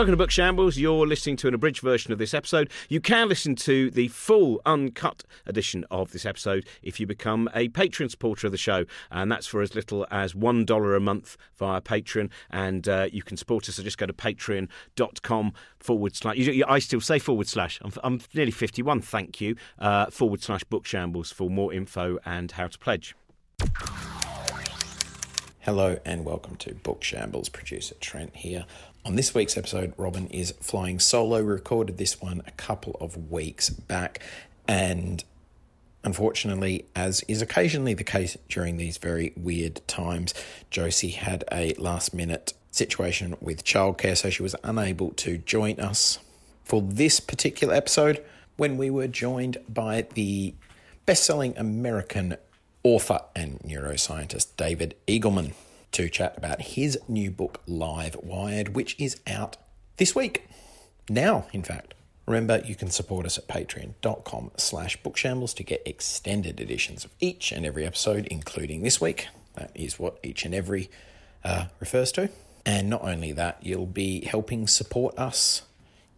Welcome to Book Shambles. You're listening to an abridged version of this episode. You can listen to the full uncut edition of this episode if you become a Patreon supporter of the show, and that's for as little as $1 a month via Patreon. And uh, you can support us, so just go to patreon.com forward slash. I still say forward slash. I'm, I'm nearly 51, thank you. Uh, forward slash Book Shambles for more info and how to pledge. Hello and welcome to Book Shambles. Producer Trent here. On this week's episode, Robin is flying solo. We recorded this one a couple of weeks back, and unfortunately, as is occasionally the case during these very weird times, Josie had a last minute situation with childcare, so she was unable to join us for this particular episode when we were joined by the best selling American author and neuroscientist David Eagleman to chat about his new book, Live Wired, which is out this week. Now, in fact. Remember, you can support us at patreon.com slash bookshambles to get extended editions of each and every episode, including this week. That is what each and every uh, refers to. And not only that, you'll be helping support us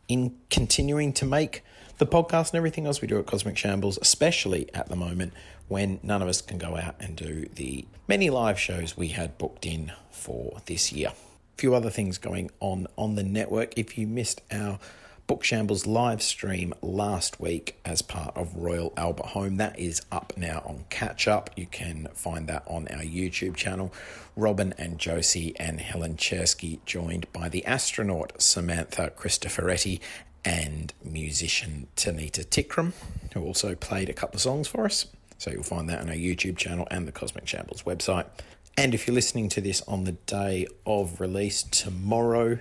in continuing to make the podcast and everything else we do at Cosmic Shambles, especially at the moment when none of us can go out and do the many live shows we had booked in for this year. A few other things going on on the network. If you missed our Book Shambles live stream last week as part of Royal Albert Home. That is up now on Catch Up. You can find that on our YouTube channel. Robin and Josie and Helen Czerski joined by the astronaut Samantha Cristoforetti and musician Tanita Tikaram, who also played a couple of songs for us. So you'll find that on our YouTube channel and the Cosmic Shambles website. And if you're listening to this on the day of release tomorrow,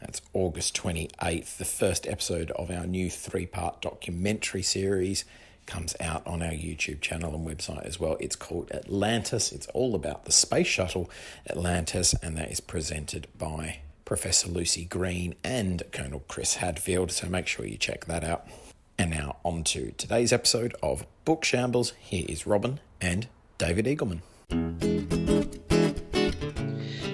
that's August 28th, the first episode of our new three part documentary series comes out on our YouTube channel and website as well. It's called Atlantis. It's all about the space shuttle Atlantis, and that is presented by Professor Lucy Green and Colonel Chris Hadfield. So make sure you check that out. And now on to today's episode of Book Shambles. Here is Robin and David Eagleman.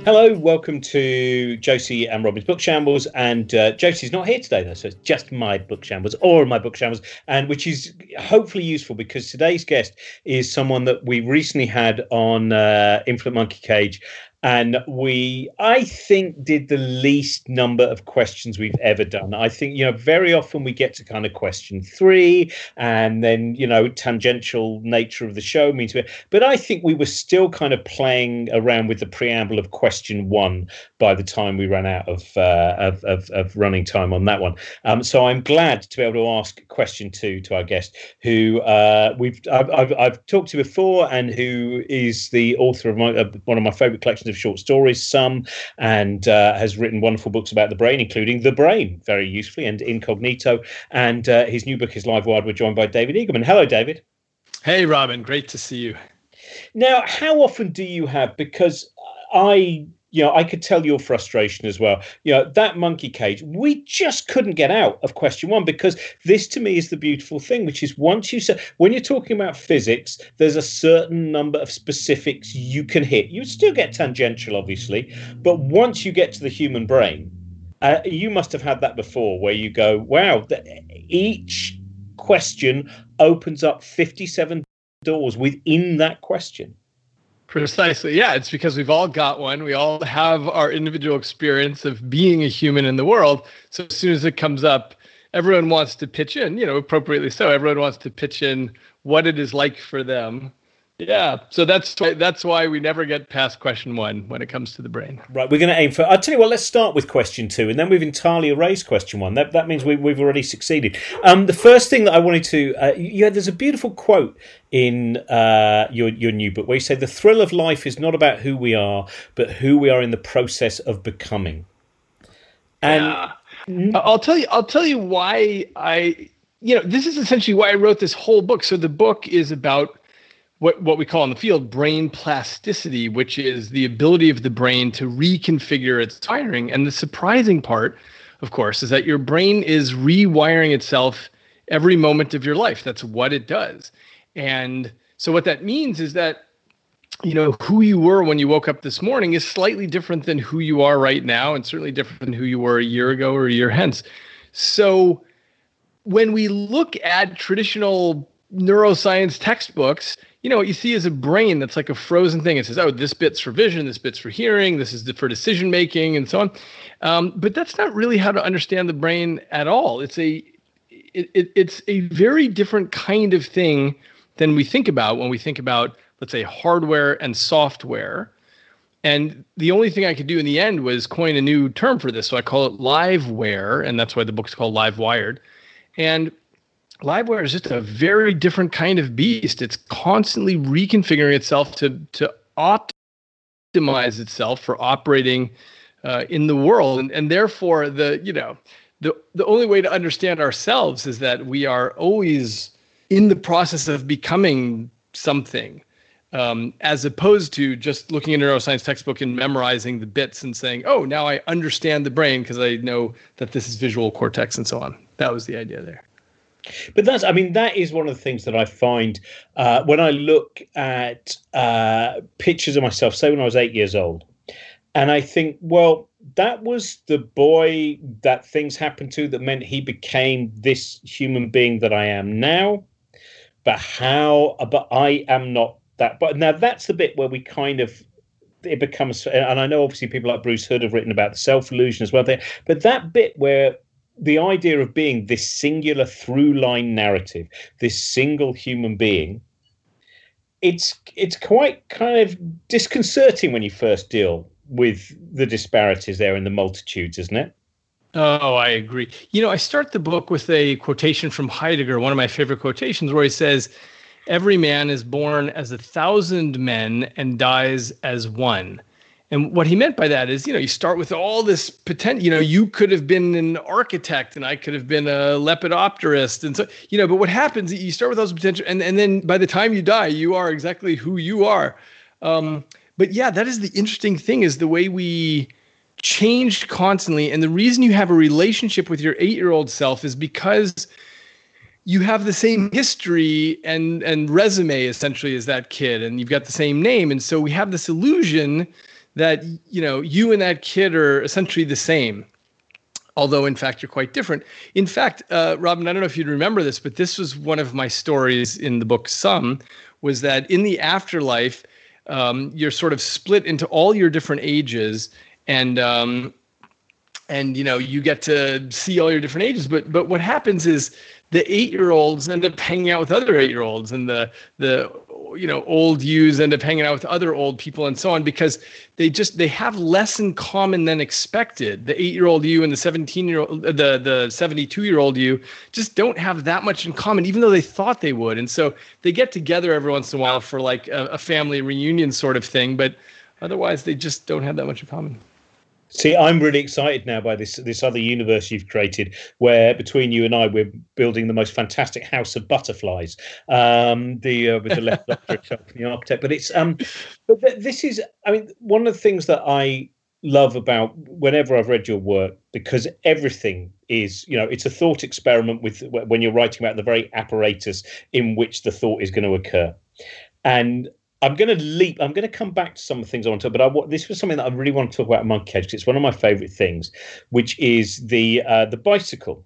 Hello, welcome to Josie and Robin's Book Shambles. And uh, Josie's not here today, though, so it's just my Book Shambles or my Book Shambles, and which is hopefully useful because today's guest is someone that we recently had on uh, Infinite Monkey Cage and we i think did the least number of questions we've ever done. I think you know very often we get to kind of question three and then you know tangential nature of the show means we but i think we were still kind of playing around with the preamble of question one by the time we ran out of uh, of, of, of, running time on that one. Um, so i'm glad to be able to ask question two to our guest who uh, we've I've, I've, I've, talked to before and who is the author of my, uh, one of my favorite collections of of short stories, Sum, and uh, has written wonderful books about the brain, including The Brain, very usefully, and Incognito. And uh, his new book is Live Wired. We're joined by David Eagleman. Hello, David. Hey, Robin. Great to see you. Now, how often do you have? Because I you know, I could tell your frustration as well. You know, that monkey cage, we just couldn't get out of question one because this to me is the beautiful thing, which is once you say, when you're talking about physics, there's a certain number of specifics you can hit. You still get tangential, obviously, but once you get to the human brain, uh, you must have had that before where you go, wow, each question opens up 57 doors within that question. Precisely. Yeah, it's because we've all got one. We all have our individual experience of being a human in the world. So as soon as it comes up, everyone wants to pitch in, you know, appropriately so. Everyone wants to pitch in what it is like for them yeah, so that's why that's why we never get past question one when it comes to the brain. Right, we're going to aim for. I'll tell you what. Let's start with question two, and then we've entirely erased question one. That that means we, we've already succeeded. Um, the first thing that I wanted to, uh, yeah, there's a beautiful quote in uh, your your new book where you say the thrill of life is not about who we are, but who we are in the process of becoming. And yeah. I'll tell you, I'll tell you why I, you know, this is essentially why I wrote this whole book. So the book is about what, what we call in the field brain plasticity, which is the ability of the brain to reconfigure its wiring. And the surprising part, of course, is that your brain is rewiring itself every moment of your life. That's what it does. And so, what that means is that you know who you were when you woke up this morning is slightly different than who you are right now and certainly different than who you were a year ago or a year hence so when we look at traditional neuroscience textbooks you know what you see is a brain that's like a frozen thing it says oh this bit's for vision this bit's for hearing this is for decision making and so on um, but that's not really how to understand the brain at all it's a it, it, it's a very different kind of thing than we think about when we think about let's say hardware and software. And the only thing I could do in the end was coin a new term for this. So I call it liveware, and that's why the book's called Live Wired. And liveware is just a very different kind of beast. It's constantly reconfiguring itself to to optimize itself for operating uh, in the world, and, and therefore the you know the the only way to understand ourselves is that we are always in the process of becoming something um, as opposed to just looking at a neuroscience textbook and memorizing the bits and saying, "Oh, now I understand the brain because I know that this is visual cortex and so on." That was the idea there. But that's, I mean, that is one of the things that I find uh, when I look at uh, pictures of myself, say when I was eight years old, and I think, well, that was the boy that things happened to that meant he became this human being that I am now. But how, but I am not that. But now that's the bit where we kind of it becomes, and I know obviously people like Bruce Hood have written about the self illusion as well. There, but that bit where the idea of being this singular through line narrative, this single human being, it's it's quite kind of disconcerting when you first deal with the disparities there in the multitudes, isn't it? Oh, I agree. You know, I start the book with a quotation from Heidegger, one of my favorite quotations, where he says, every man is born as a thousand men and dies as one. And what he meant by that is, you know, you start with all this potential. You know, you could have been an architect, and I could have been a lepidopterist, and so you know. But what happens? You start with those potential, and and then by the time you die, you are exactly who you are. Um, but yeah, that is the interesting thing: is the way we change constantly, and the reason you have a relationship with your eight-year-old self is because you have the same history and and resume essentially as that kid and you've got the same name and so we have this illusion that you know you and that kid are essentially the same although in fact you're quite different. In fact uh, robin i don't know if you'd remember this but this was one of my stories in the book Sum was that in the afterlife um, you're sort of split into all your different ages and um, and you know you get to see all your different ages. But but what happens is the eight year olds end up hanging out with other eight year olds and the the you know old yous end up hanging out with other old people and so on because they just they have less in common than expected. The eight year old you and the 17 year old uh, the the 72 year old you just don't have that much in common even though they thought they would. And so they get together every once in a while for like a, a family reunion sort of thing but otherwise they just don't have that much in common See, I'm really excited now by this this other universe you've created, where between you and I, we're building the most fantastic house of butterflies. Um, the uh, with the left doctor the architect, but it's um, but th- this is, I mean, one of the things that I love about whenever I've read your work because everything is, you know, it's a thought experiment with when you're writing about the very apparatus in which the thought is going to occur, and I'm going to leap. I'm going to come back to some of the things I want to, but I this was something that I really want to talk about Monkey Cage because it's one of my favourite things, which is the uh, the bicycle,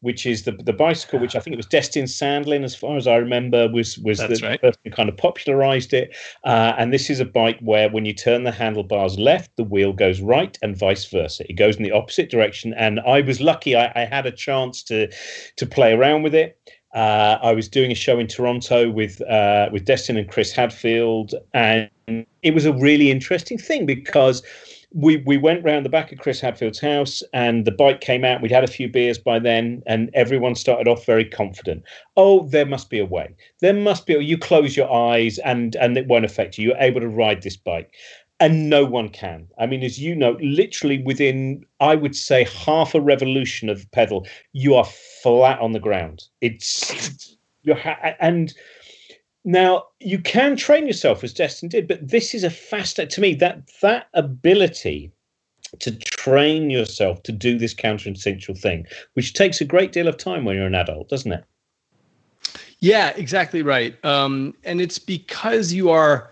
which is the the bicycle, which I think it was Destin Sandlin, as far as I remember, was was That's the right. person who kind of popularised it. Uh, and this is a bike where when you turn the handlebars left, the wheel goes right, and vice versa. It goes in the opposite direction. And I was lucky; I, I had a chance to to play around with it. Uh, I was doing a show in Toronto with uh, with Destin and Chris Hadfield, and it was a really interesting thing because we we went round the back of Chris Hadfield's house, and the bike came out. We'd had a few beers by then, and everyone started off very confident. Oh, there must be a way. There must be. You close your eyes, and and it won't affect you. You're able to ride this bike and no one can. I mean, as you know, literally within, I would say, half a revolution of the pedal, you are flat on the ground. It's you ha- and now you can train yourself as Destin did, but this is a fast to me that that ability to train yourself to do this counterinstinctual thing, which takes a great deal of time when you're an adult, doesn't it? Yeah, exactly right. Um, and it's because you are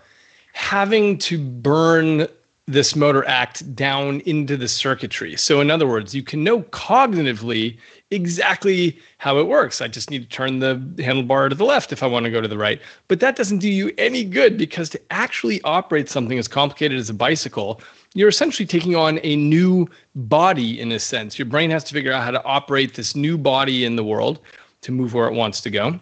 having to burn this motor act down into the circuitry. So, in other words, you can know cognitively exactly how it works. I just need to turn the handlebar to the left if I want to go to the right. But that doesn't do you any good because to actually operate something as complicated as a bicycle, you're essentially taking on a new body in a sense. Your brain has to figure out how to operate this new body in the world to move where it wants to go.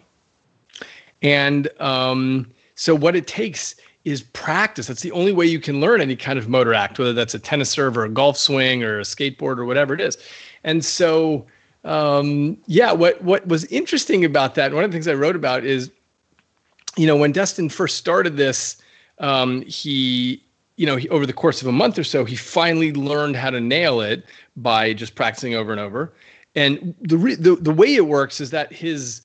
And um, so, what it takes is practice. That's the only way you can learn any kind of motor act, whether that's a tennis serve or a golf swing or a skateboard or whatever it is. And so, um, yeah, what what was interesting about that, one of the things I wrote about is, you know, when Destin first started this, um, he, you know, he, over the course of a month or so, he finally learned how to nail it by just practicing over and over. And the re- the the way it works is that his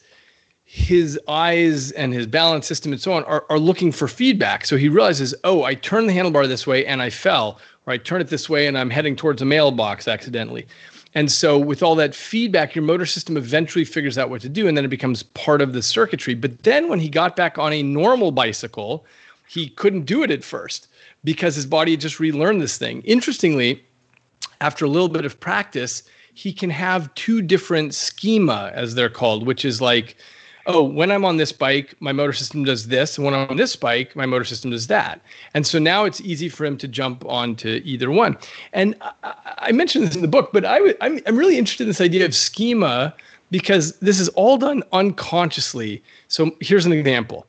his eyes and his balance system and so on are, are looking for feedback. So he realizes, oh, I turned the handlebar this way and I fell, or I turn it this way and I'm heading towards a mailbox accidentally. And so, with all that feedback, your motor system eventually figures out what to do, and then it becomes part of the circuitry. But then, when he got back on a normal bicycle, he couldn't do it at first because his body had just relearned this thing. Interestingly, after a little bit of practice, he can have two different schema, as they're called, which is like oh, when I'm on this bike, my motor system does this. And when I'm on this bike, my motor system does that. And so now it's easy for him to jump onto either one. And I, I mentioned this in the book, but I, I'm, I'm really interested in this idea of schema because this is all done unconsciously. So here's an example.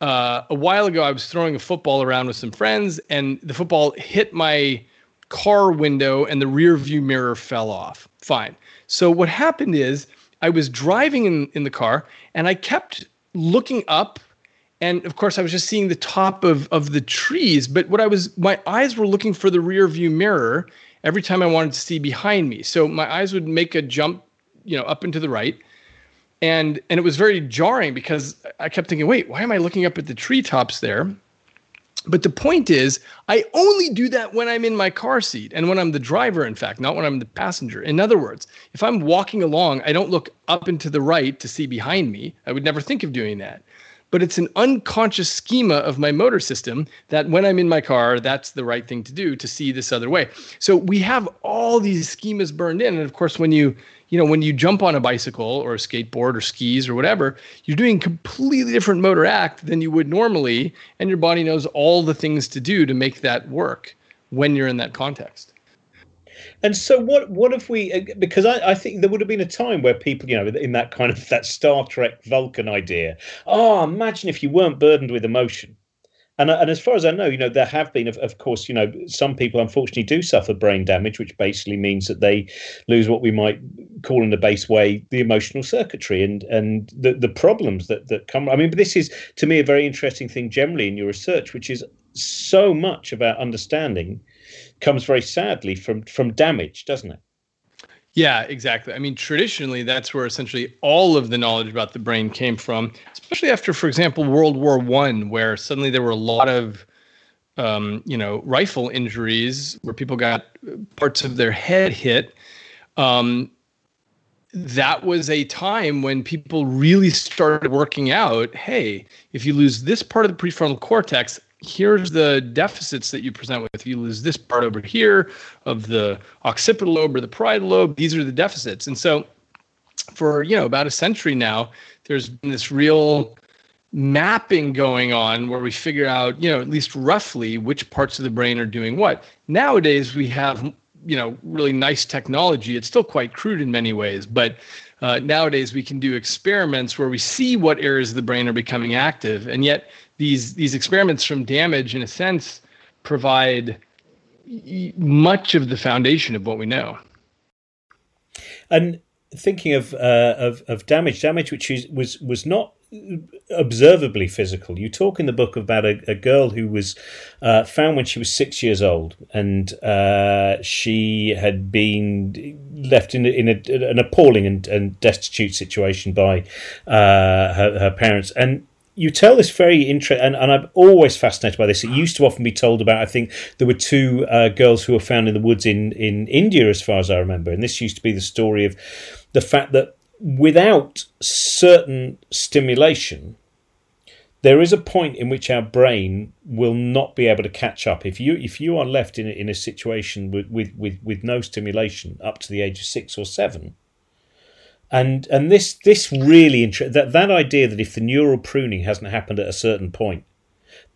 Uh, a while ago, I was throwing a football around with some friends, and the football hit my car window, and the rear view mirror fell off. Fine. So what happened is I was driving in, in the car and I kept looking up. And of course, I was just seeing the top of, of the trees. But what I was, my eyes were looking for the rear view mirror every time I wanted to see behind me. So my eyes would make a jump, you know, up and to the right. And, and it was very jarring because I kept thinking, wait, why am I looking up at the treetops there? But the point is, I only do that when I'm in my car seat and when I'm the driver, in fact, not when I'm the passenger. In other words, if I'm walking along, I don't look up and to the right to see behind me. I would never think of doing that. But it's an unconscious schema of my motor system that when I'm in my car, that's the right thing to do to see this other way. So we have all these schemas burned in. And of course, when you you know, when you jump on a bicycle or a skateboard or skis or whatever, you're doing completely different motor act than you would normally, and your body knows all the things to do to make that work when you're in that context. And so, what what if we? Uh, because I, I think there would have been a time where people, you know, in that kind of that Star Trek Vulcan idea. Oh, imagine if you weren't burdened with emotion and, and as far as I know, you know, there have been, of, of course, you know, some people unfortunately do suffer brain damage, which basically means that they lose what we might call in a base way the emotional circuitry and and the, the problems that, that come. I mean, but this is to me a very interesting thing generally in your research, which is so much about understanding comes very sadly from from damage, doesn't it? Yeah, exactly. I mean, traditionally, that's where essentially all of the knowledge about the brain came from, especially after, for example, World War One, where suddenly there were a lot of, um, you know, rifle injuries where people got parts of their head hit. Um, that was a time when people really started working out. Hey, if you lose this part of the prefrontal cortex, here's the deficits that you present with. You lose this part over here of the occipital lobe or the parietal lobe. These are the deficits. And so for, you know, about a century now, there's been this real mapping going on where we figure out, you know, at least roughly which parts of the brain are doing what. Nowadays we have, you know, really nice technology. It's still quite crude in many ways, but uh, nowadays we can do experiments where we see what areas of the brain are becoming active and yet these these experiments from damage, in a sense, provide much of the foundation of what we know. And thinking of uh, of, of damage, damage which is, was was not observably physical. You talk in the book about a, a girl who was uh, found when she was six years old, and uh, she had been left in, in a, an appalling and, and, destitute situation by uh, her, her parents. And you tell this very interesting, and, and, I'm always fascinated by this. It used to often be told about. I think there were two uh, girls who were found in the woods in in India, as far as I remember, and this used to be the story of the fact that without certain stimulation, there is a point in which our brain will not be able to catch up. If you if you are left in a, in a situation with, with, with, with no stimulation up to the age of six or seven, and and this this really that that idea that if the neural pruning hasn't happened at a certain point,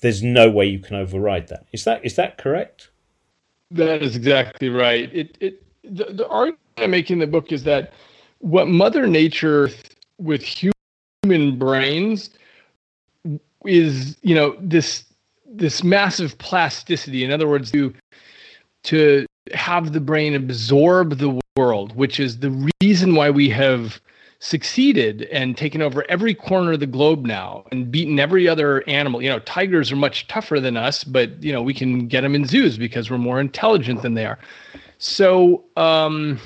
there's no way you can override that. Is that is that correct? That is exactly right. It it the, the argument I make in the book is that what Mother Nature with human brains is you know this this massive plasticity in other words to to have the brain absorb the world which is the reason why we have succeeded and taken over every corner of the globe now and beaten every other animal you know tigers are much tougher than us but you know we can get them in zoos because we're more intelligent than they are so um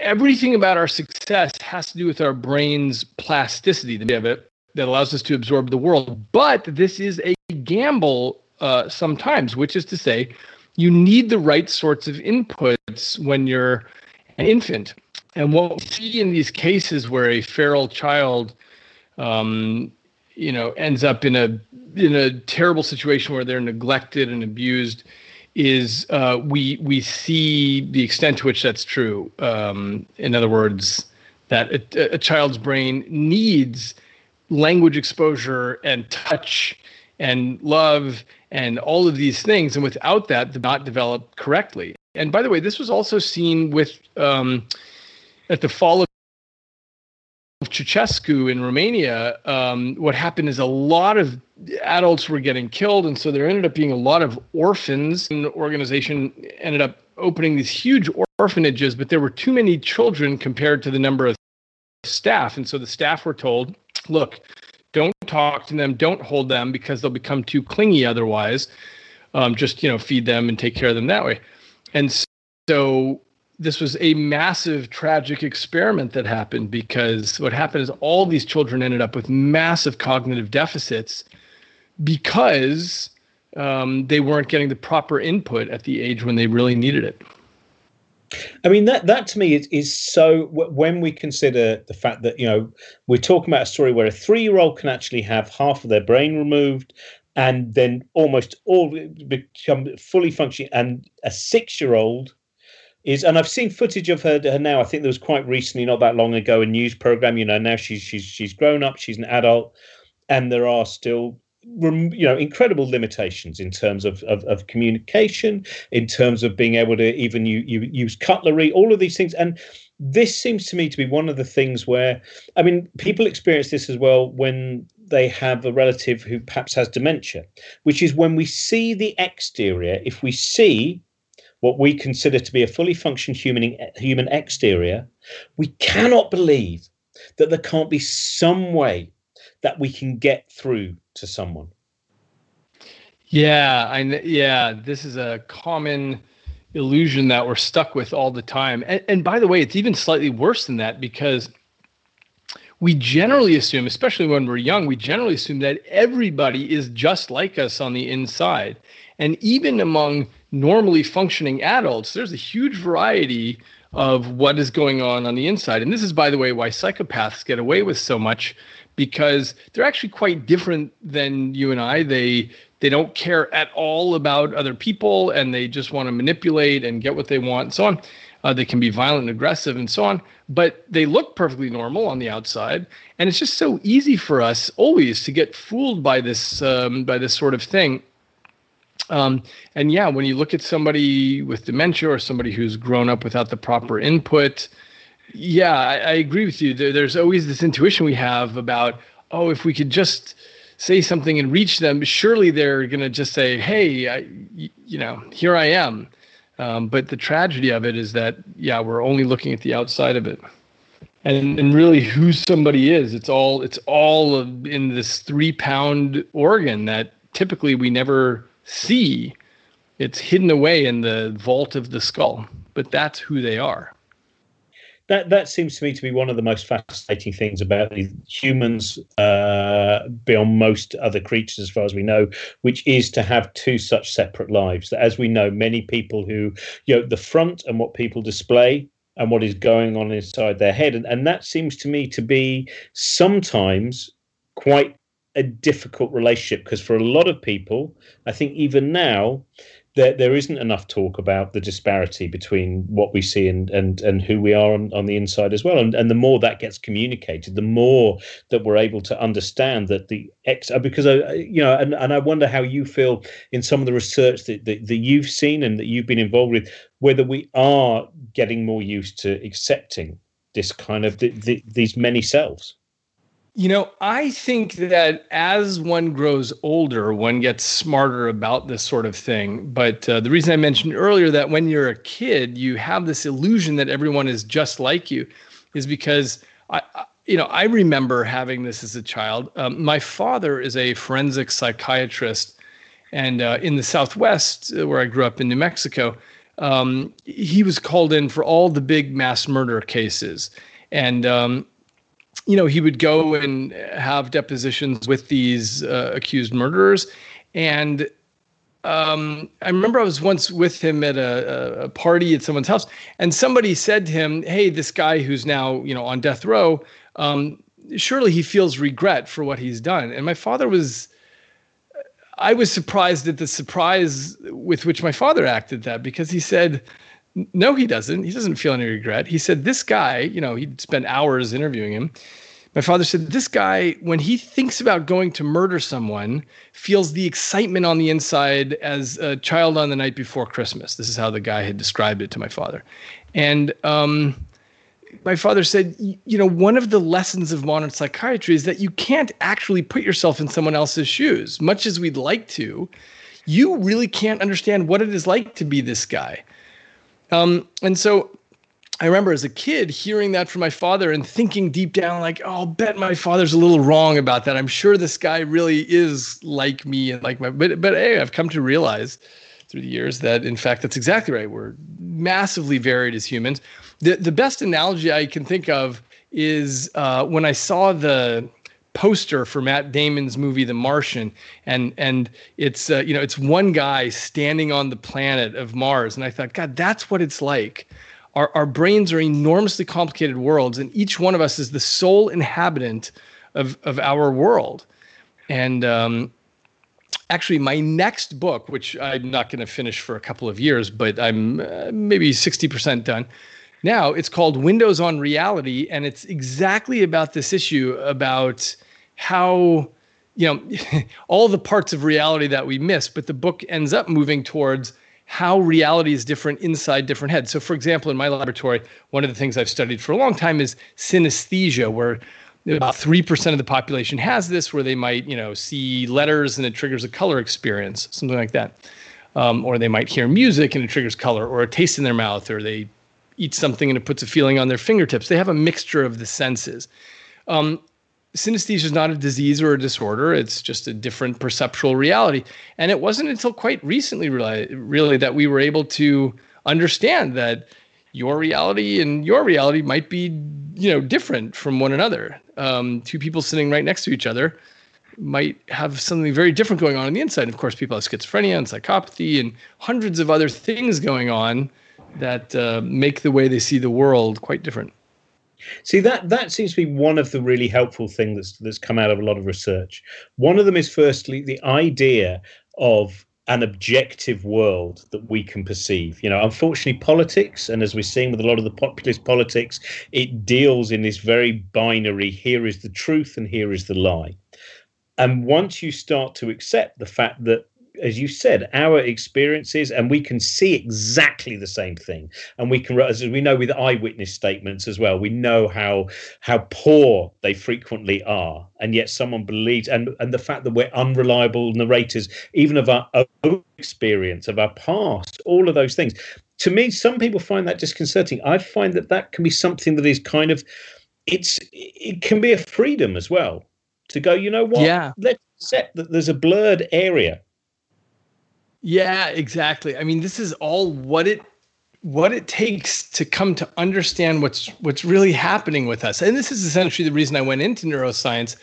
everything about our success has to do with our brain's plasticity of it that allows us to absorb the world. But this is a gamble uh, sometimes, which is to say, you need the right sorts of inputs when you're an infant. And what we see in these cases where a feral child, um, you know, ends up in a in a terrible situation where they're neglected and abused, is uh, we we see the extent to which that's true. Um, in other words, that a, a child's brain needs language exposure and touch and love and all of these things. And without that, did not develop correctly. And by the way, this was also seen with um, at the fall of Ceausescu in Romania. Um, what happened is a lot of adults were getting killed, and so there ended up being a lot of orphans. And the organization ended up opening these huge orphanages, but there were too many children compared to the number of staff, and so the staff were told look, don't talk to them, don't hold them because they'll become too clingy otherwise. Um, just you know, feed them and take care of them that way. And so this was a massive tragic experiment that happened because what happened is all these children ended up with massive cognitive deficits because um, they weren't getting the proper input at the age when they really needed it. I mean that that to me is, is so when we consider the fact that you know we're talking about a story where a three year old can actually have half of their brain removed and then almost all become fully functioning. And a six year old is and I've seen footage of her, her now. I think there was quite recently not that long ago a news program you know now she's she's she's grown up she's an adult and there are still you know incredible limitations in terms of, of, of, communication in terms of being able to even you, you use cutlery all of these things. And this seems to me to be one of the things where i mean people experience this as well when they have a relative who perhaps has dementia which is when we see the exterior if we see what we consider to be a fully functioning human human exterior we cannot believe that there can't be some way that we can get through to someone. Yeah, I yeah, this is a common illusion that we're stuck with all the time. And, and by the way, it's even slightly worse than that because we generally assume, especially when we're young, we generally assume that everybody is just like us on the inside. And even among normally functioning adults, there's a huge variety of what is going on on the inside. And this is, by the way, why psychopaths get away with so much because they're actually quite different than you and I. They they don't care at all about other people and they just want to manipulate and get what they want and so on. Uh, they can be violent and aggressive and so on, but they look perfectly normal on the outside. And it's just so easy for us always to get fooled by this um, by this sort of thing. Um, and yeah, when you look at somebody with dementia or somebody who's grown up without the proper input, yeah, I, I agree with you. There, there's always this intuition we have about, oh, if we could just say something and reach them, surely they're going to just say, hey, I, you know, here I am. Um, but the tragedy of it is that, yeah, we're only looking at the outside of it. And, and really who somebody is, it's all it's all in this three pound organ that typically we never see. It's hidden away in the vault of the skull, but that's who they are that that seems to me to be one of the most fascinating things about humans uh, beyond most other creatures, as far as we know, which is to have two such separate lives. That, as we know, many people who, you know, the front and what people display and what is going on inside their head, and, and that seems to me to be sometimes quite a difficult relationship because for a lot of people, I think even now, there, there isn't enough talk about the disparity between what we see and and, and who we are on, on the inside as well. And, and the more that gets communicated, the more that we're able to understand that the ex uh, because I you know and, and I wonder how you feel in some of the research that, that, that you've seen and that you've been involved with, whether we are getting more used to accepting this kind of the, the, these many selves. You know, I think that as one grows older, one gets smarter about this sort of thing. But uh, the reason I mentioned earlier that when you're a kid, you have this illusion that everyone is just like you is because I, I you know, I remember having this as a child. Um, my father is a forensic psychiatrist, and uh, in the Southwest, uh, where I grew up in New Mexico, um, he was called in for all the big mass murder cases. And um, you know, he would go and have depositions with these uh, accused murderers. And um, I remember I was once with him at a, a, party at someone's house, and somebody said to him, "Hey, this guy who's now you know on death row, um, surely he feels regret for what he's done." And my father was, I was surprised at the surprise with which my father acted that because he said, no, he doesn't. He doesn't feel any regret. He said, This guy, you know, he'd spent hours interviewing him. My father said, This guy, when he thinks about going to murder someone, feels the excitement on the inside as a child on the night before Christmas. This is how the guy had described it to my father. And um, my father said, You know, one of the lessons of modern psychiatry is that you can't actually put yourself in someone else's shoes, much as we'd like to. You really can't understand what it is like to be this guy. Um, and so I remember as a kid hearing that from my father and thinking deep down, like, oh, I'll bet my father's a little wrong about that. I'm sure this guy really is like me and like my, but, but hey, I've come to realize through the years that in fact, that's exactly right. We're massively varied as humans. The, the best analogy I can think of is uh, when I saw the, poster for Matt Damon's movie The Martian, and and it's uh, you know it's one guy standing on the planet of Mars, and I thought, God, that's what it's like. Our our brains are enormously complicated worlds, and each one of us is the sole inhabitant of of our world. And um, actually, my next book, which I'm not going to finish for a couple of years, but I'm uh, maybe sixty percent done. Now it's called Windows on Reality, and it's exactly about this issue about how you know all the parts of reality that we miss but the book ends up moving towards how reality is different inside different heads. So for example in my laboratory one of the things i've studied for a long time is synesthesia where about 3% of the population has this where they might you know see letters and it triggers a color experience something like that. Um, or they might hear music and it triggers color or a taste in their mouth or they eat something and it puts a feeling on their fingertips. They have a mixture of the senses. Um, synesthesia is not a disease or a disorder. It's just a different perceptual reality. And it wasn't until quite recently, really, really that we were able to understand that your reality and your reality might be, you know, different from one another. Um, two people sitting right next to each other might have something very different going on on the inside. Of course, people have schizophrenia and psychopathy and hundreds of other things going on that uh, make the way they see the world quite different. See that that seems to be one of the really helpful things that's that's come out of a lot of research. One of them is firstly the idea of an objective world that we can perceive. You know, unfortunately, politics, and as we're seeing with a lot of the populist politics, it deals in this very binary here is the truth and here is the lie. And once you start to accept the fact that as you said, our experiences, and we can see exactly the same thing. And we can, as we know with eyewitness statements as well, we know how how poor they frequently are, and yet someone believes, and and the fact that we're unreliable narrators, even of our own experience, of our past, all of those things. To me, some people find that disconcerting. I find that that can be something that is kind of, it's it can be a freedom as well to go. You know what? Yeah. Let's accept that there's a blurred area yeah, exactly. I mean, this is all what it what it takes to come to understand what's what's really happening with us. And this is essentially the reason I went into neuroscience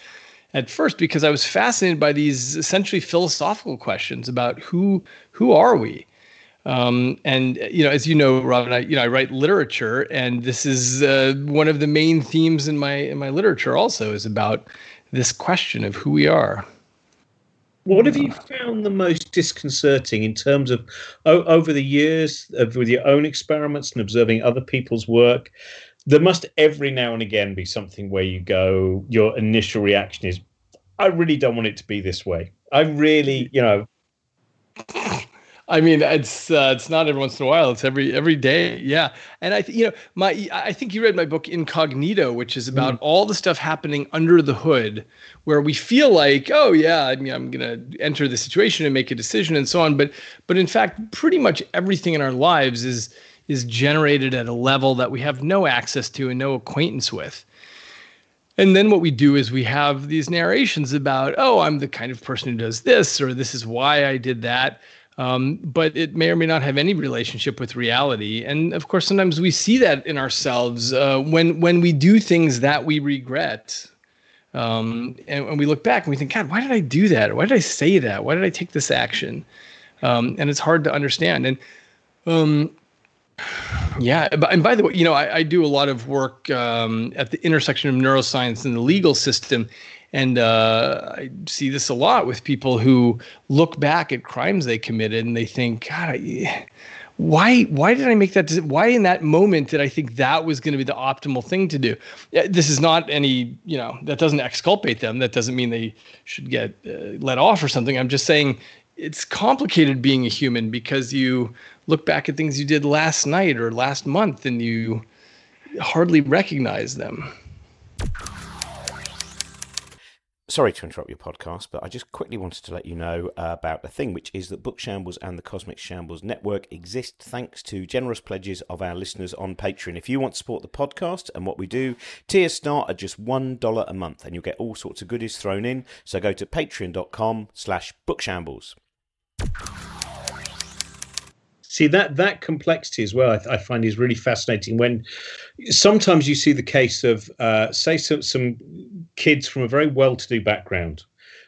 at first because I was fascinated by these essentially philosophical questions about who who are we. Um, and you know, as you know, Robin, I you know I write literature, and this is uh, one of the main themes in my in my literature. Also, is about this question of who we are. What have hmm. you found the most disconcerting in terms of oh, over the years of with your own experiments and observing other people's work? There must every now and again be something where you go, your initial reaction is, I really don't want it to be this way. I really, you know. I mean, it's uh, it's not every once in a while. It's every every day. Yeah, and I th- you know my I think you read my book Incognito, which is about mm. all the stuff happening under the hood, where we feel like, oh yeah, I mean, I'm gonna enter the situation and make a decision and so on. But but in fact, pretty much everything in our lives is is generated at a level that we have no access to and no acquaintance with. And then what we do is we have these narrations about, oh, I'm the kind of person who does this, or this is why I did that um, but it may or may not have any relationship with reality. And of course, sometimes we see that in ourselves uh, when when we do things that we regret. Um, and, and we look back and we think, God, why did I do that? why did I say that? Why did I take this action? Um, and it's hard to understand. And um, yeah, and by the way, you know, I, I do a lot of work um, at the intersection of neuroscience and the legal system, and uh, I see this a lot with people who look back at crimes they committed and they think, God, I, why why did I make that? Why in that moment did I think that was going to be the optimal thing to do? This is not any, you know, that doesn't exculpate them. That doesn't mean they should get uh, let off or something. I'm just saying it's complicated being a human because you look back at things you did last night or last month and you hardly recognize them. Sorry to interrupt your podcast, but I just quickly wanted to let you know uh, about a thing, which is that Book Shambles and the Cosmic Shambles Network exist thanks to generous pledges of our listeners on Patreon. If you want to support the podcast and what we do, tiers start at just $1 a month and you'll get all sorts of goodies thrown in. So go to patreon.com slash bookshambles. See that that complexity as well. I, I, find is really fascinating. When sometimes you see the case of, uh, say, some, some kids from a very well-to-do background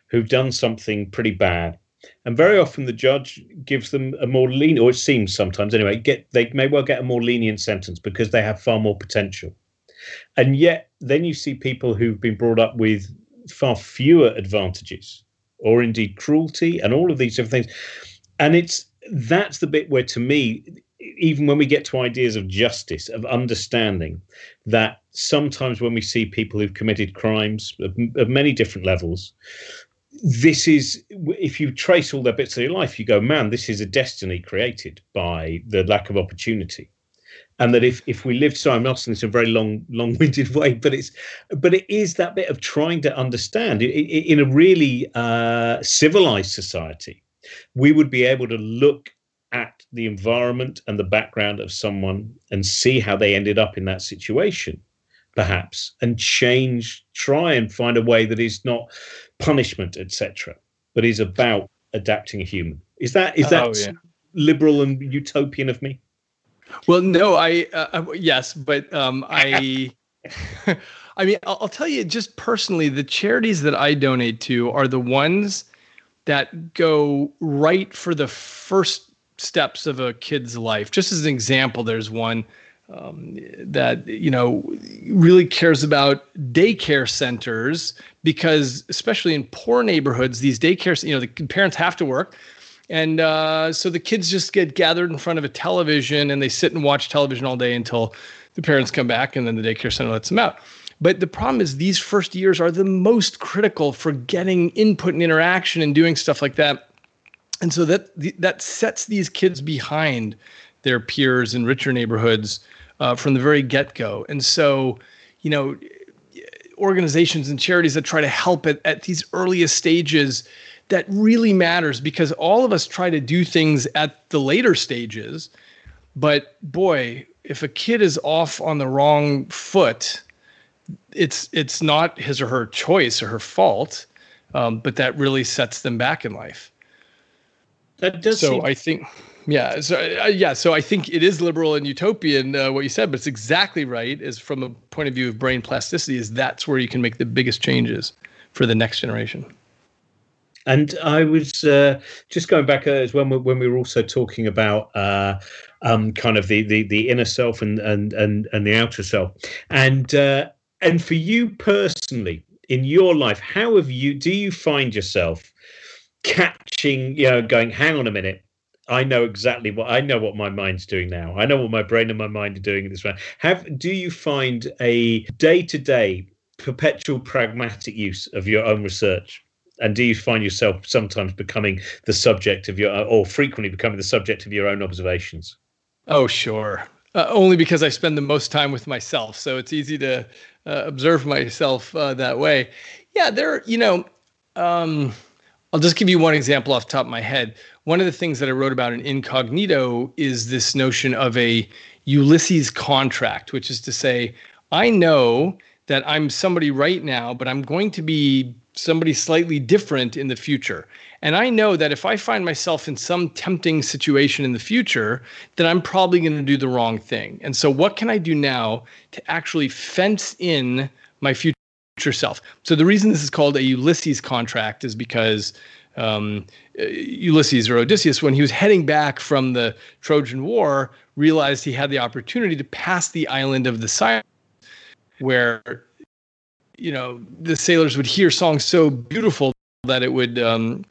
who've done something pretty bad, and very often the judge gives them a more lenient, or it seems sometimes anyway, get they may well get a more lenient sentence because they have far more potential. And yet, then you see people who've been brought up with far fewer advantages, or indeed cruelty, and all of these different things. And it's that's the bit where, to me, even when we get to ideas of justice, of understanding that sometimes when we see people who've committed crimes of, of, many different levels, this is, if you trace all their bits of their life, you go, man, this is a destiny created by the lack of opportunity. And that if, if we lived, so I'm asking this in a very long, long-winded way, but it's, but it is that bit of trying to understand in a really uh, civilized society we would be able to look at the environment and the background of someone and see how they ended up in that situation perhaps and change try and find a way that is not punishment etc but is about adapting a human is that is that oh, yeah. liberal and utopian of me well no i uh, uh yes but um i I mean, I'll, I'll, tell you just personally, the charities that I donate to are the ones that go right for the first steps of a kid's life. Just as an example, there's one um, that you know really cares about daycare centers because, especially in poor neighborhoods, these daycares, you know, the parents have to work. And uh, so the kids just get gathered in front of a television and they sit and watch television all day until the parents come back and then the daycare center lets them out. But the problem is these first years are the most critical for getting input and interaction and doing stuff like that. And so that that sets these kids behind their peers in richer neighborhoods uh, from the very get-go. And so, you know, organizations and charities that try to help at, at these earliest stages that really matters because all of us try to do things at the later stages but boy if a kid is off on the wrong foot it's it's not his or her choice or her fault, um, but that really sets them back in life. That does. So seem- I think, yeah, so uh, yeah, so I think it is liberal and utopian uh, what you said, but it's exactly right. Is from a point of view of brain plasticity, is that's where you can make the biggest changes for the next generation. And I was uh, just going back as when we, when we were also talking about uh, um, kind of the, the the inner self and and and and the outer self, and uh, and for you personally, in your life, how have you? Do you find yourself catching? You know, going, hang on a minute. I know exactly what I know what my mind's doing now. I know what my brain and my mind are doing in this way. Have do you find a day to day perpetual pragmatic use of your own research? And do you find yourself sometimes becoming the subject of your, or frequently becoming the subject of your own observations? Oh, sure. Uh, only because I spend the most time with myself, so it's easy to uh, observe myself uh, that way. Yeah, there. You know, um, I'll just give you one example off the top of my head. One of the things that I wrote about in Incognito is this notion of a Ulysses contract, which is to say, I know that I'm somebody right now, but I'm going to be somebody slightly different in the future. And I know that if I find myself in some tempting situation in the future, then I'm probably going to do the wrong thing. And so, what can I do now to actually fence in my future self? So, the reason this is called a Ulysses contract is because um, Ulysses or Odysseus, when he was heading back from the Trojan War, realized he had the opportunity to pass the island of the Sirens where you know the sailors would hear songs so beautiful that it would um,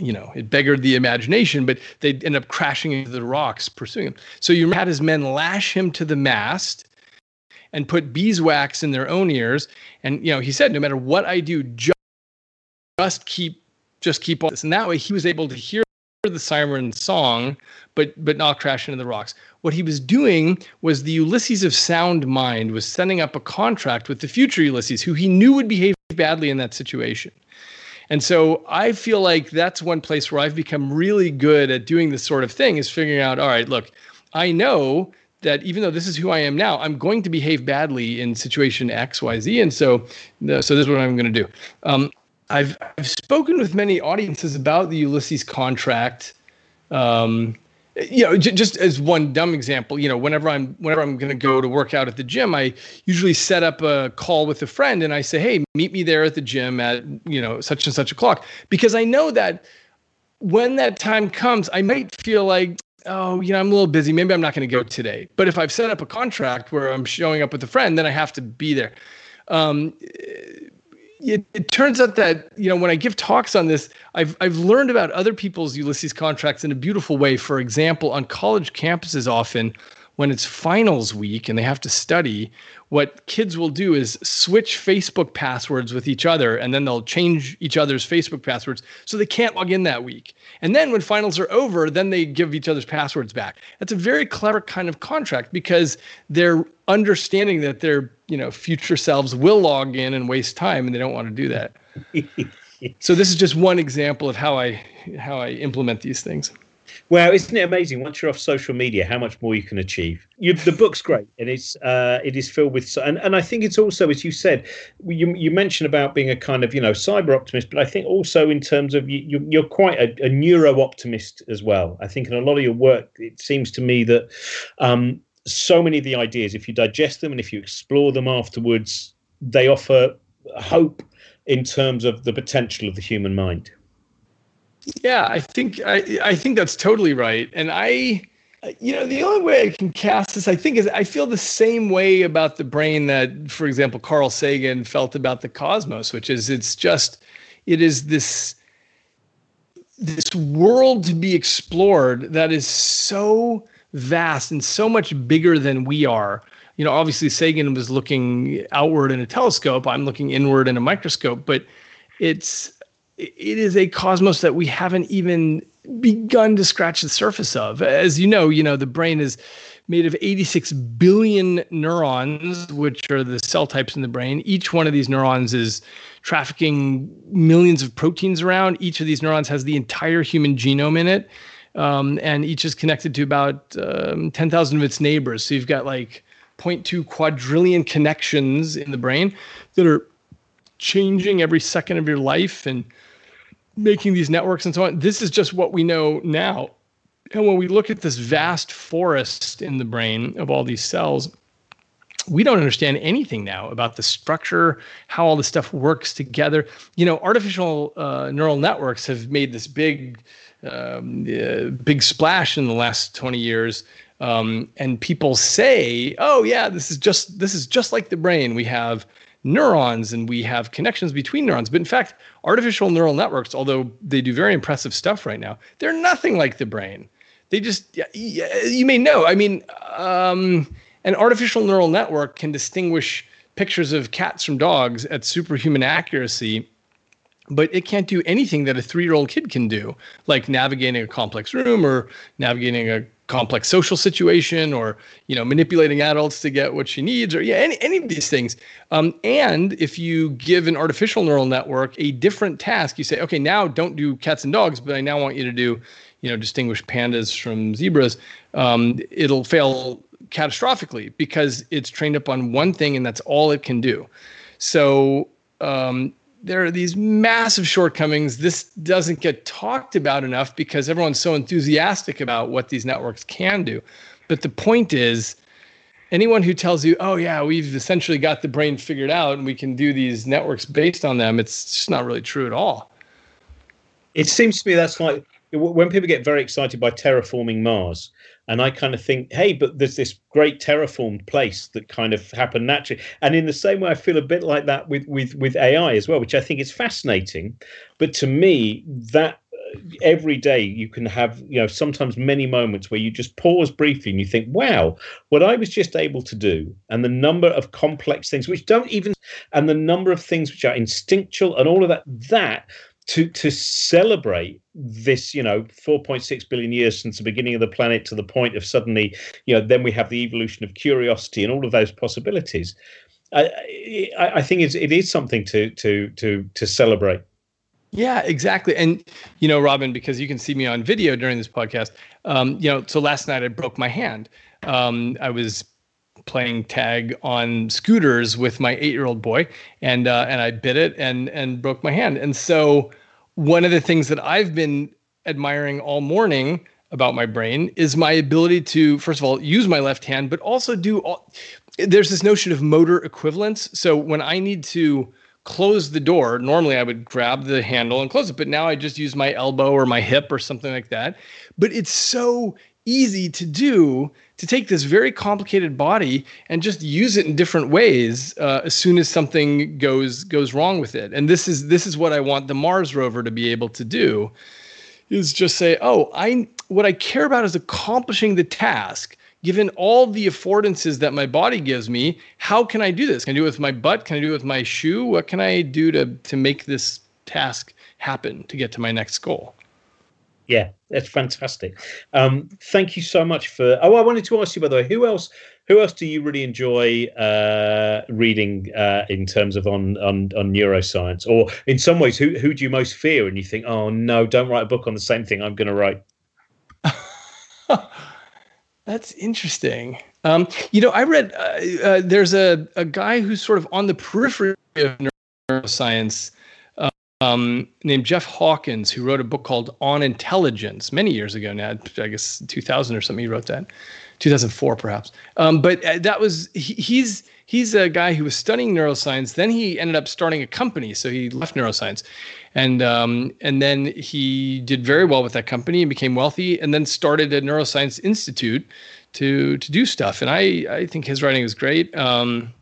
you know it beggared the imagination but they'd end up crashing into the rocks pursuing him so you had his men lash him to the mast and put beeswax in their own ears. And you know he said no matter what i do just, just keep just keep on. This and that way he was able to hear the siren song but but not crash into the rocks. What he was doing was the Ulysses of sound mind was setting up a contract with the future Ulysses, who he knew would behave badly in that situation. And so I feel like that's one place where I've become really good at doing this sort of thing is figuring out, all right, look, I know that even though this is who I am now, I'm going to behave badly in situation X, Y, Z. And so, so this is what I'm going to do. Um, I've, I've spoken with many audiences about the Ulysses contract. Um, you know, j- just as one dumb example, you know, whenever I'm whenever I'm going to go to work out at the gym, I usually set up a call with a friend and I say, "Hey, meet me there at the gym at you know such and such o'clock," because I know that when that time comes, I might feel like, oh, you know, I'm a little busy. Maybe I'm not going to go today. But if I've set up a contract where I'm showing up with a friend, then I have to be there. Um, it, it, turns out that you know when I give talks on this, I've I've learned about other people's Ulysses contracts in a beautiful way. For example, on college campuses, often when it's finals week and they have to study, what kids will do is switch Facebook passwords with each other, and then they'll change each other's Facebook passwords so they can't log in that week. And then when finals are over, then they give each other's passwords back. That's a very clever kind of contract because they're understanding that their you know future selves will log in and waste time, and they don't want to do that. so this is just one example of how I how I implement these things. Well, isn't it amazing once you're off social media how much more you can achieve? You, the book's great, and it's uh, it is filled with and and I think it's also as you said, you you mentioned about being a kind of you know cyber optimist, but I think also in terms of you, you're quite a, a neuro optimist as well. I think in a lot of your work, it seems to me that um, so many of the ideas, if you digest them and if you explore them afterwards, they offer hope in terms of the potential of the human mind. Yeah, I think I I think that's totally right. And I you know, the only way I can cast this, I think, is I feel the same way about the brain that, for example, Carl Sagan felt about the cosmos, which is it's just it is this this world to be explored that is so vast and so much bigger than we are. You know, obviously Sagan was looking outward in a telescope. I'm looking inward in a microscope, but it's it is a cosmos that we haven't even begun to scratch the surface of. As you know, you know the brain is made of 86 billion neurons, which are the cell types in the brain. Each one of these neurons is trafficking millions of proteins around. Each of these neurons has the entire human genome in it, um, and each is connected to about um, 10,000 of its neighbors. So you've got like 0.2 quadrillion connections in the brain that are changing every second of your life and making these networks and so on. This is just what we know now. And when we look at this vast forest in the brain of all these cells, we don't understand anything now about the structure, how all this stuff works together. You know, artificial uh, neural networks have made this big, um, uh, big splash in the last 20 years. Um, and people say, "Oh, yeah, this is just this is just like the brain. We have neurons and we have connections between neurons. But in fact, artificial neural networks, although they do very impressive stuff right now, they're nothing like the brain. They just, you may know, I mean, um, an artificial neural network can distinguish pictures of cats from dogs at superhuman accuracy but it can't do anything that a three-year-old kid can do like navigating a complex room or navigating a complex social situation or you know manipulating adults to get what she needs or yeah any, any of these things. Um, and if you give an artificial neural network a different task you say okay now don't do cats and dogs but i now want you to do you know distinguish pandas from zebras um, it'll fail catastrophically because it's trained up on one thing and that's all it can do. So um, there are these massive shortcomings. This doesn't get talked about enough because everyone's so enthusiastic about what these networks can do. But the point is, anyone who tells you, oh, yeah, we've essentially got the brain figured out and we can do these networks based on them, it's just not really true at all. It seems to me that's like when people get very excited by terraforming Mars, and I kind of think, hey, but there's this great terraformed place that kind of happened naturally. And in the same way, I feel a bit like that with with with AI as well, which I think is fascinating. But to me, that uh, every day you can have you know sometimes many moments where you just pause briefly and you think wow what i was just able to do and the number of complex things which don't even and the number of things which are instinctual and all of that that to to celebrate this you know 4.6 billion years since the beginning of the planet to the point of suddenly you know then we have the evolution of curiosity and all of those possibilities. I i, think it's, it is something to to to to celebrate. Yeah exactly. And you know robin because you can see me on video during this podcast um you know so last night i broke my hand. Um i was playing tag on scooters with my eight-year-old boy, and uh, and I bit it and and broke my hand. And so one of the things that I've been admiring all morning about my brain is my ability to first of all use my left hand, but also do all. There's this notion of motor equivalence. So when I need to close the door, normally I would grab the handle and close it, but now I just use my elbow or my hip or something like that. But it's so easy to do to take this very complicated body and just use it in different ways uh, as soon as something goes goes wrong with it. And this is this is what I want the Mars rover to be able to do is just say, "Oh, I what I care about is accomplishing the task." Given all the affordances that my body gives me, how can I do this? Can I do it with my butt? Can I do it with my shoe? What can I do to to make this task happen to get to my next goal? Yeah, that's fantastic. Um, thank you so much for. Oh, I wanted to ask you by the way, who else? Who else do you really enjoy uh, reading uh, in terms of on, on on neuroscience, or in some ways, who who do you most fear? And you think, oh no, don't write a book on the same thing I'm going to write. That's interesting. Um, you know, I read uh, uh, there's a a guy who's sort of on the periphery of neuroscience um, named Jeff Hawkins, who wrote a book called On Intelligence many years ago now, I guess 2000 or something. He wrote that, 2004 perhaps. Um, but uh, that was he, he's he's a guy who was studying neuroscience. Then he ended up starting a company, so he left neuroscience, and um, and then he did very well with that company and became wealthy, and then started a neuroscience institute to to do stuff. And I I think his writing is great. Um,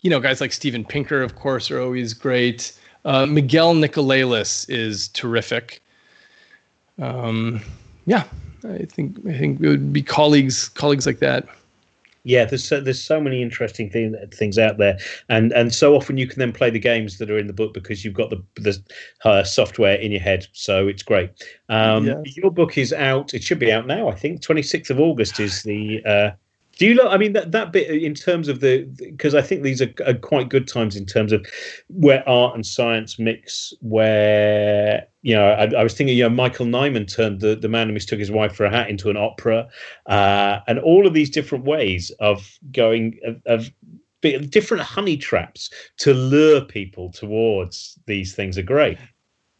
you know, guys like Steven Pinker, of course, are always great. Uh, Miguel Nicolelis is terrific. Um, yeah, I think I think it would be colleagues colleagues like that. Yeah, there's so, there's so many interesting thing, things out there, and and so often you can then play the games that are in the book because you've got the the uh, software in your head, so it's great. Um, yes. Your book is out; it should be out now. I think 26th of August is the uh, do you look? I mean, that, that bit in terms of the because I think these are, are, quite good times in terms of where art and science mix. Where you know, I, I was thinking, you know, Michael Nyman turned the the man who mistook his wife for a hat into an opera, uh, and all of these different ways of going of, of different honey traps to lure people towards these things are great.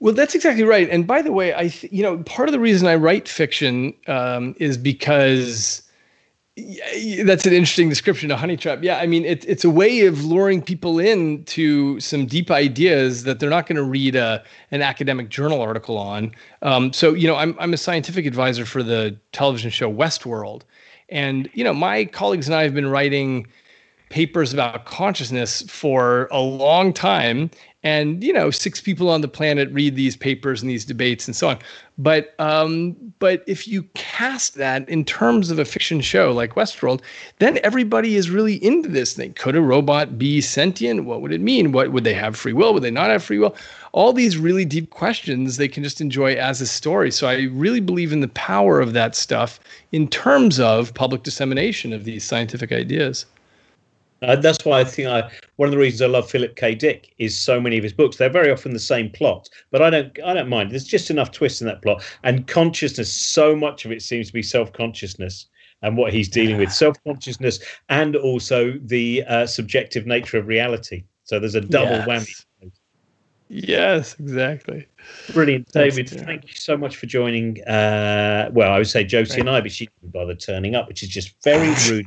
Well, that's exactly right. And by the way, I th- you know part of the reason I write fiction um, is because yeah, that's an interesting description of honey trap. Yeah, I mean it's it's a way of luring people in to some deep ideas that they're not going to read a an academic journal article on. Um, so you know, I'm I'm a scientific advisor for the television show Westworld, and you know my colleagues and I have been writing papers about consciousness for a long time and you know six people on the planet read these papers and these debates and so on. But um, but if you cast that in terms of a fiction show like westworld then everybody is really into this thing. Could a robot be sentient? What would it mean? What would they have free will? Would they not have free will? All these really deep questions they can just enjoy as a story. So i really believe in the power of that stuff in terms of public dissemination of these scientific ideas uh, that's why I think I one of the reasons I love Philip K. Dick is so many of his books. They're very often the same plot, but I don't I don't mind. There's just enough twists in that plot and consciousness. So much of it seems to be self consciousness and what he's dealing with, self consciousness, and also the uh, subjective nature of reality. So there's a double yes. whammy. Yes, exactly. Brilliant, David. Thank you so much for joining. Uh, well, I would say Josie and I, but she didn't bother turning up, which is just very rude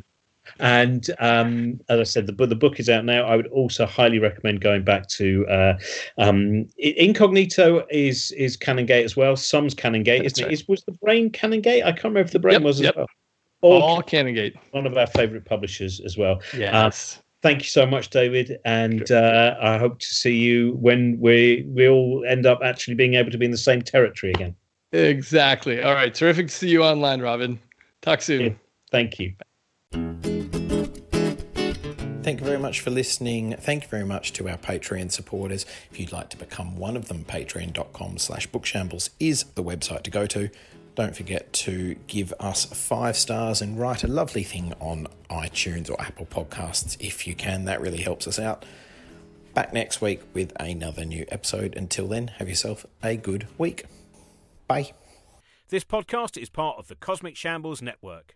and um, as I said, the, the book is out now. I would also highly recommend going back to uh, um, Incognito is is Canongate as well. Sum's Canongate, isn't right. it? Is, was the brain Canongate? I can't remember if the brain yep, was yep. as well. All, All Canongate. One of our favourite publishers as well. Yes. Uh, thank you so much, David, and uh, I hope to see you when we we all end up actually being able to be in the same territory again. Exactly. All right. Terrific to see you online, Robin. Talk soon. Yeah. Thank you. Thank you very much for listening. Thank you very much to our Patreon supporters. If you'd like to become one of them, patreon.com slash bookshambles is the website to go to. Don't forget to give us five stars and write a lovely thing on iTunes or Apple Podcasts if you can. That really helps us out. Back next week with another new episode. Until then, have yourself a good week. Bye. This podcast is part of the Cosmic Shambles Network.